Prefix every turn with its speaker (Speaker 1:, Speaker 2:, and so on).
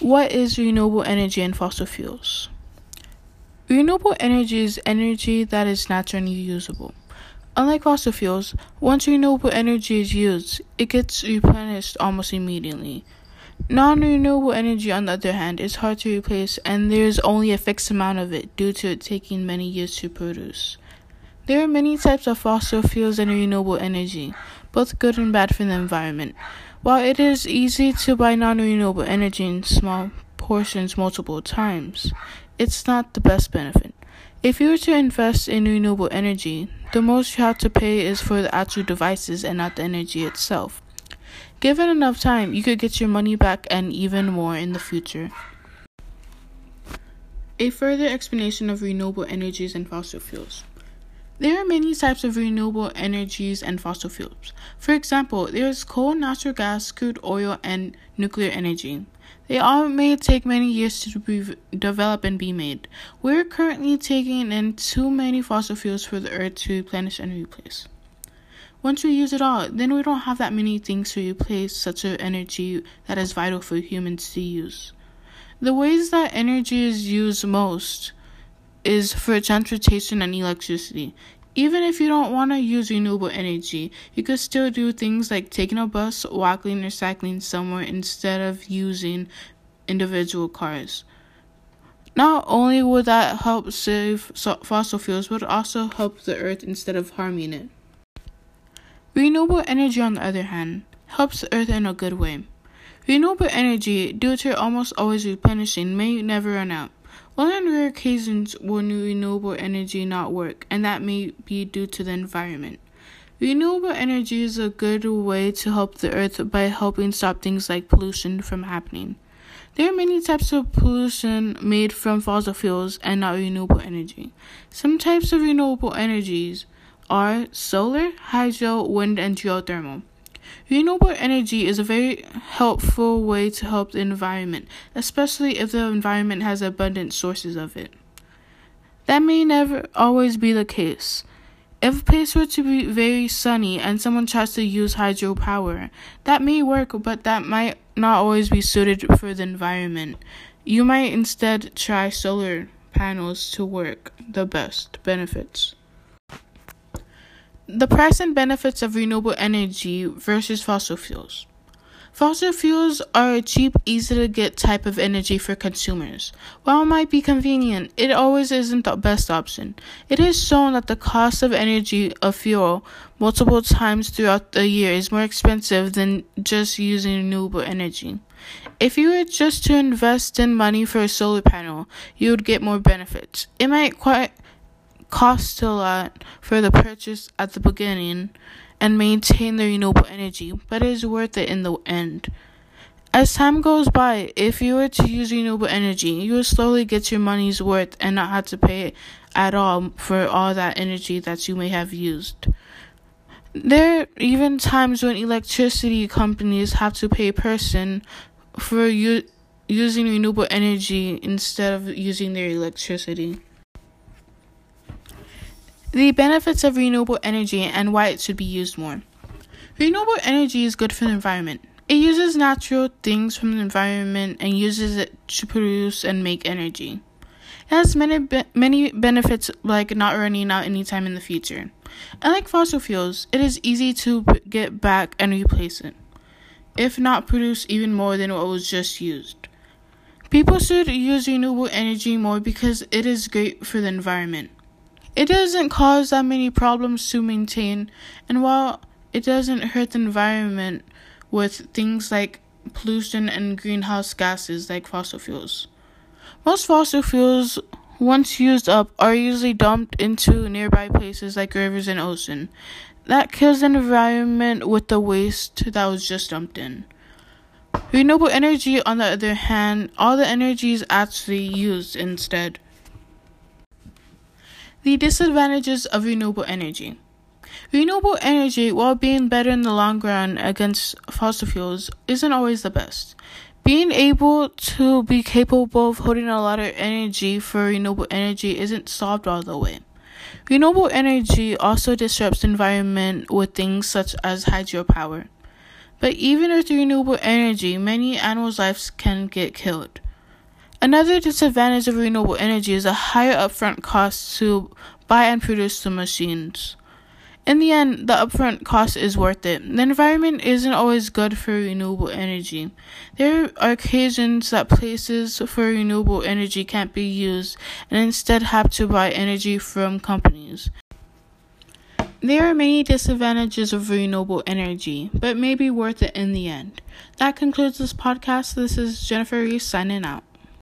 Speaker 1: What is renewable energy and fossil fuels? Renewable energy is energy that is naturally usable. Unlike fossil fuels, once renewable energy is used, it gets replenished almost immediately. Non renewable energy, on the other hand, is hard to replace and there is only a fixed amount of it due to it taking many years to produce. There are many types of fossil fuels and renewable energy, both good and bad for the environment. While it is easy to buy non renewable energy in small portions multiple times, it's not the best benefit. If you were to invest in renewable energy, the most you have to pay is for the actual devices and not the energy itself. Given enough time, you could get your money back and even more in the future. A further explanation of renewable energies and fossil fuels. There are many types of renewable energies and fossil fuels. For example, there is coal, natural gas, crude oil, and nuclear energy. They all may take many years to be develop and be made. We're currently taking in too many fossil fuels for the earth to replenish and replace. Once we use it all, then we don't have that many things to replace such an energy that is vital for humans to use. The ways that energy is used most is for transportation and electricity. Even if you don't want to use renewable energy, you could still do things like taking a bus, walking, or cycling somewhere instead of using individual cars. Not only would that help save fossil fuels, but also help the earth instead of harming it. Renewable energy, on the other hand, helps the earth in a good way. Renewable energy, due to almost always replenishing, may never run out. On rare occasions will new renewable energy not work, and that may be due to the environment. Renewable energy is a good way to help the earth by helping stop things like pollution from happening. There are many types of pollution made from fossil fuels and not renewable energy. Some types of renewable energies are solar, hydro, wind, and geothermal. Renewable energy is a very helpful way to help the environment, especially if the environment has abundant sources of it. That may never always be the case. If a place were to be very sunny and someone tries to use hydropower, that may work, but that might not always be suited for the environment. You might instead try solar panels to work the best benefits. The price and benefits of renewable energy versus fossil fuels. Fossil fuels are a cheap, easy to get type of energy for consumers. While it might be convenient, it always isn't the best option. It is shown that the cost of energy of fuel multiple times throughout the year is more expensive than just using renewable energy. If you were just to invest in money for a solar panel, you would get more benefits. It might quite cost a lot for the purchase at the beginning and maintain the renewable energy, but it is worth it in the end. As time goes by, if you were to use renewable energy, you will slowly get your money's worth and not have to pay at all for all that energy that you may have used. There are even times when electricity companies have to pay a person for u- using renewable energy instead of using their electricity. The benefits of renewable energy and why it should be used more. Renewable energy is good for the environment. It uses natural things from the environment and uses it to produce and make energy. It has many be- many benefits like not running out anytime in the future. Unlike fossil fuels, it is easy to b- get back and replace it, if not produce even more than what was just used. People should use renewable energy more because it is great for the environment. It doesn't cause that many problems to maintain, and while it doesn't hurt the environment with things like pollution and greenhouse gases like fossil fuels. Most fossil fuels, once used up, are usually dumped into nearby places like rivers and ocean. That kills the environment with the waste that was just dumped in. Renewable energy, on the other hand, all the energy is actually used instead. The disadvantages of renewable energy. Renewable energy, while being better in the long run against fossil fuels, isn't always the best. Being able to be capable of holding a lot of energy for renewable energy isn't solved all the way. Renewable energy also disrupts the environment with things such as hydropower. But even with renewable energy, many animals' lives can get killed. Another disadvantage of renewable energy is a higher upfront cost to buy and produce the machines. In the end, the upfront cost is worth it. The environment isn't always good for renewable energy. There are occasions that places for renewable energy can't be used and instead have to buy energy from companies. There are many disadvantages of renewable energy, but may be worth it in the end. That concludes this podcast. This is Jennifer Reese signing out.